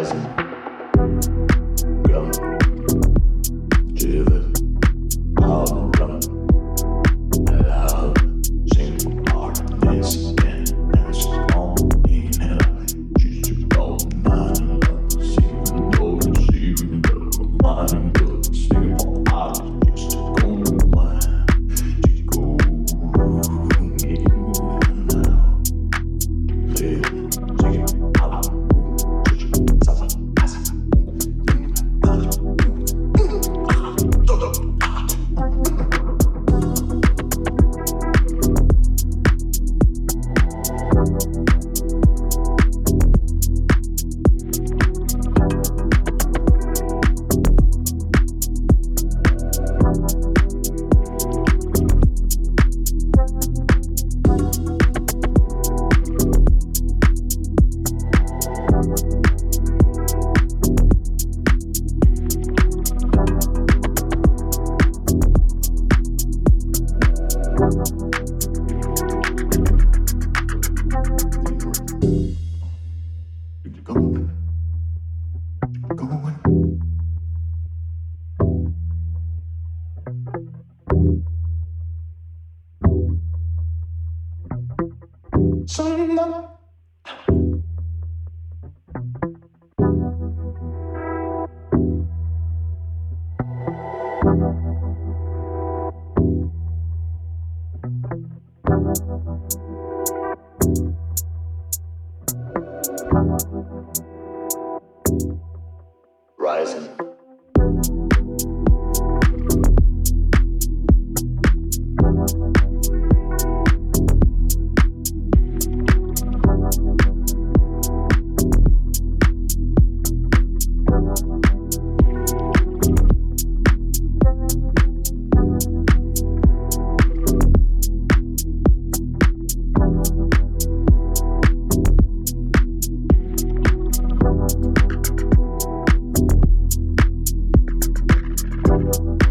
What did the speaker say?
horizon. you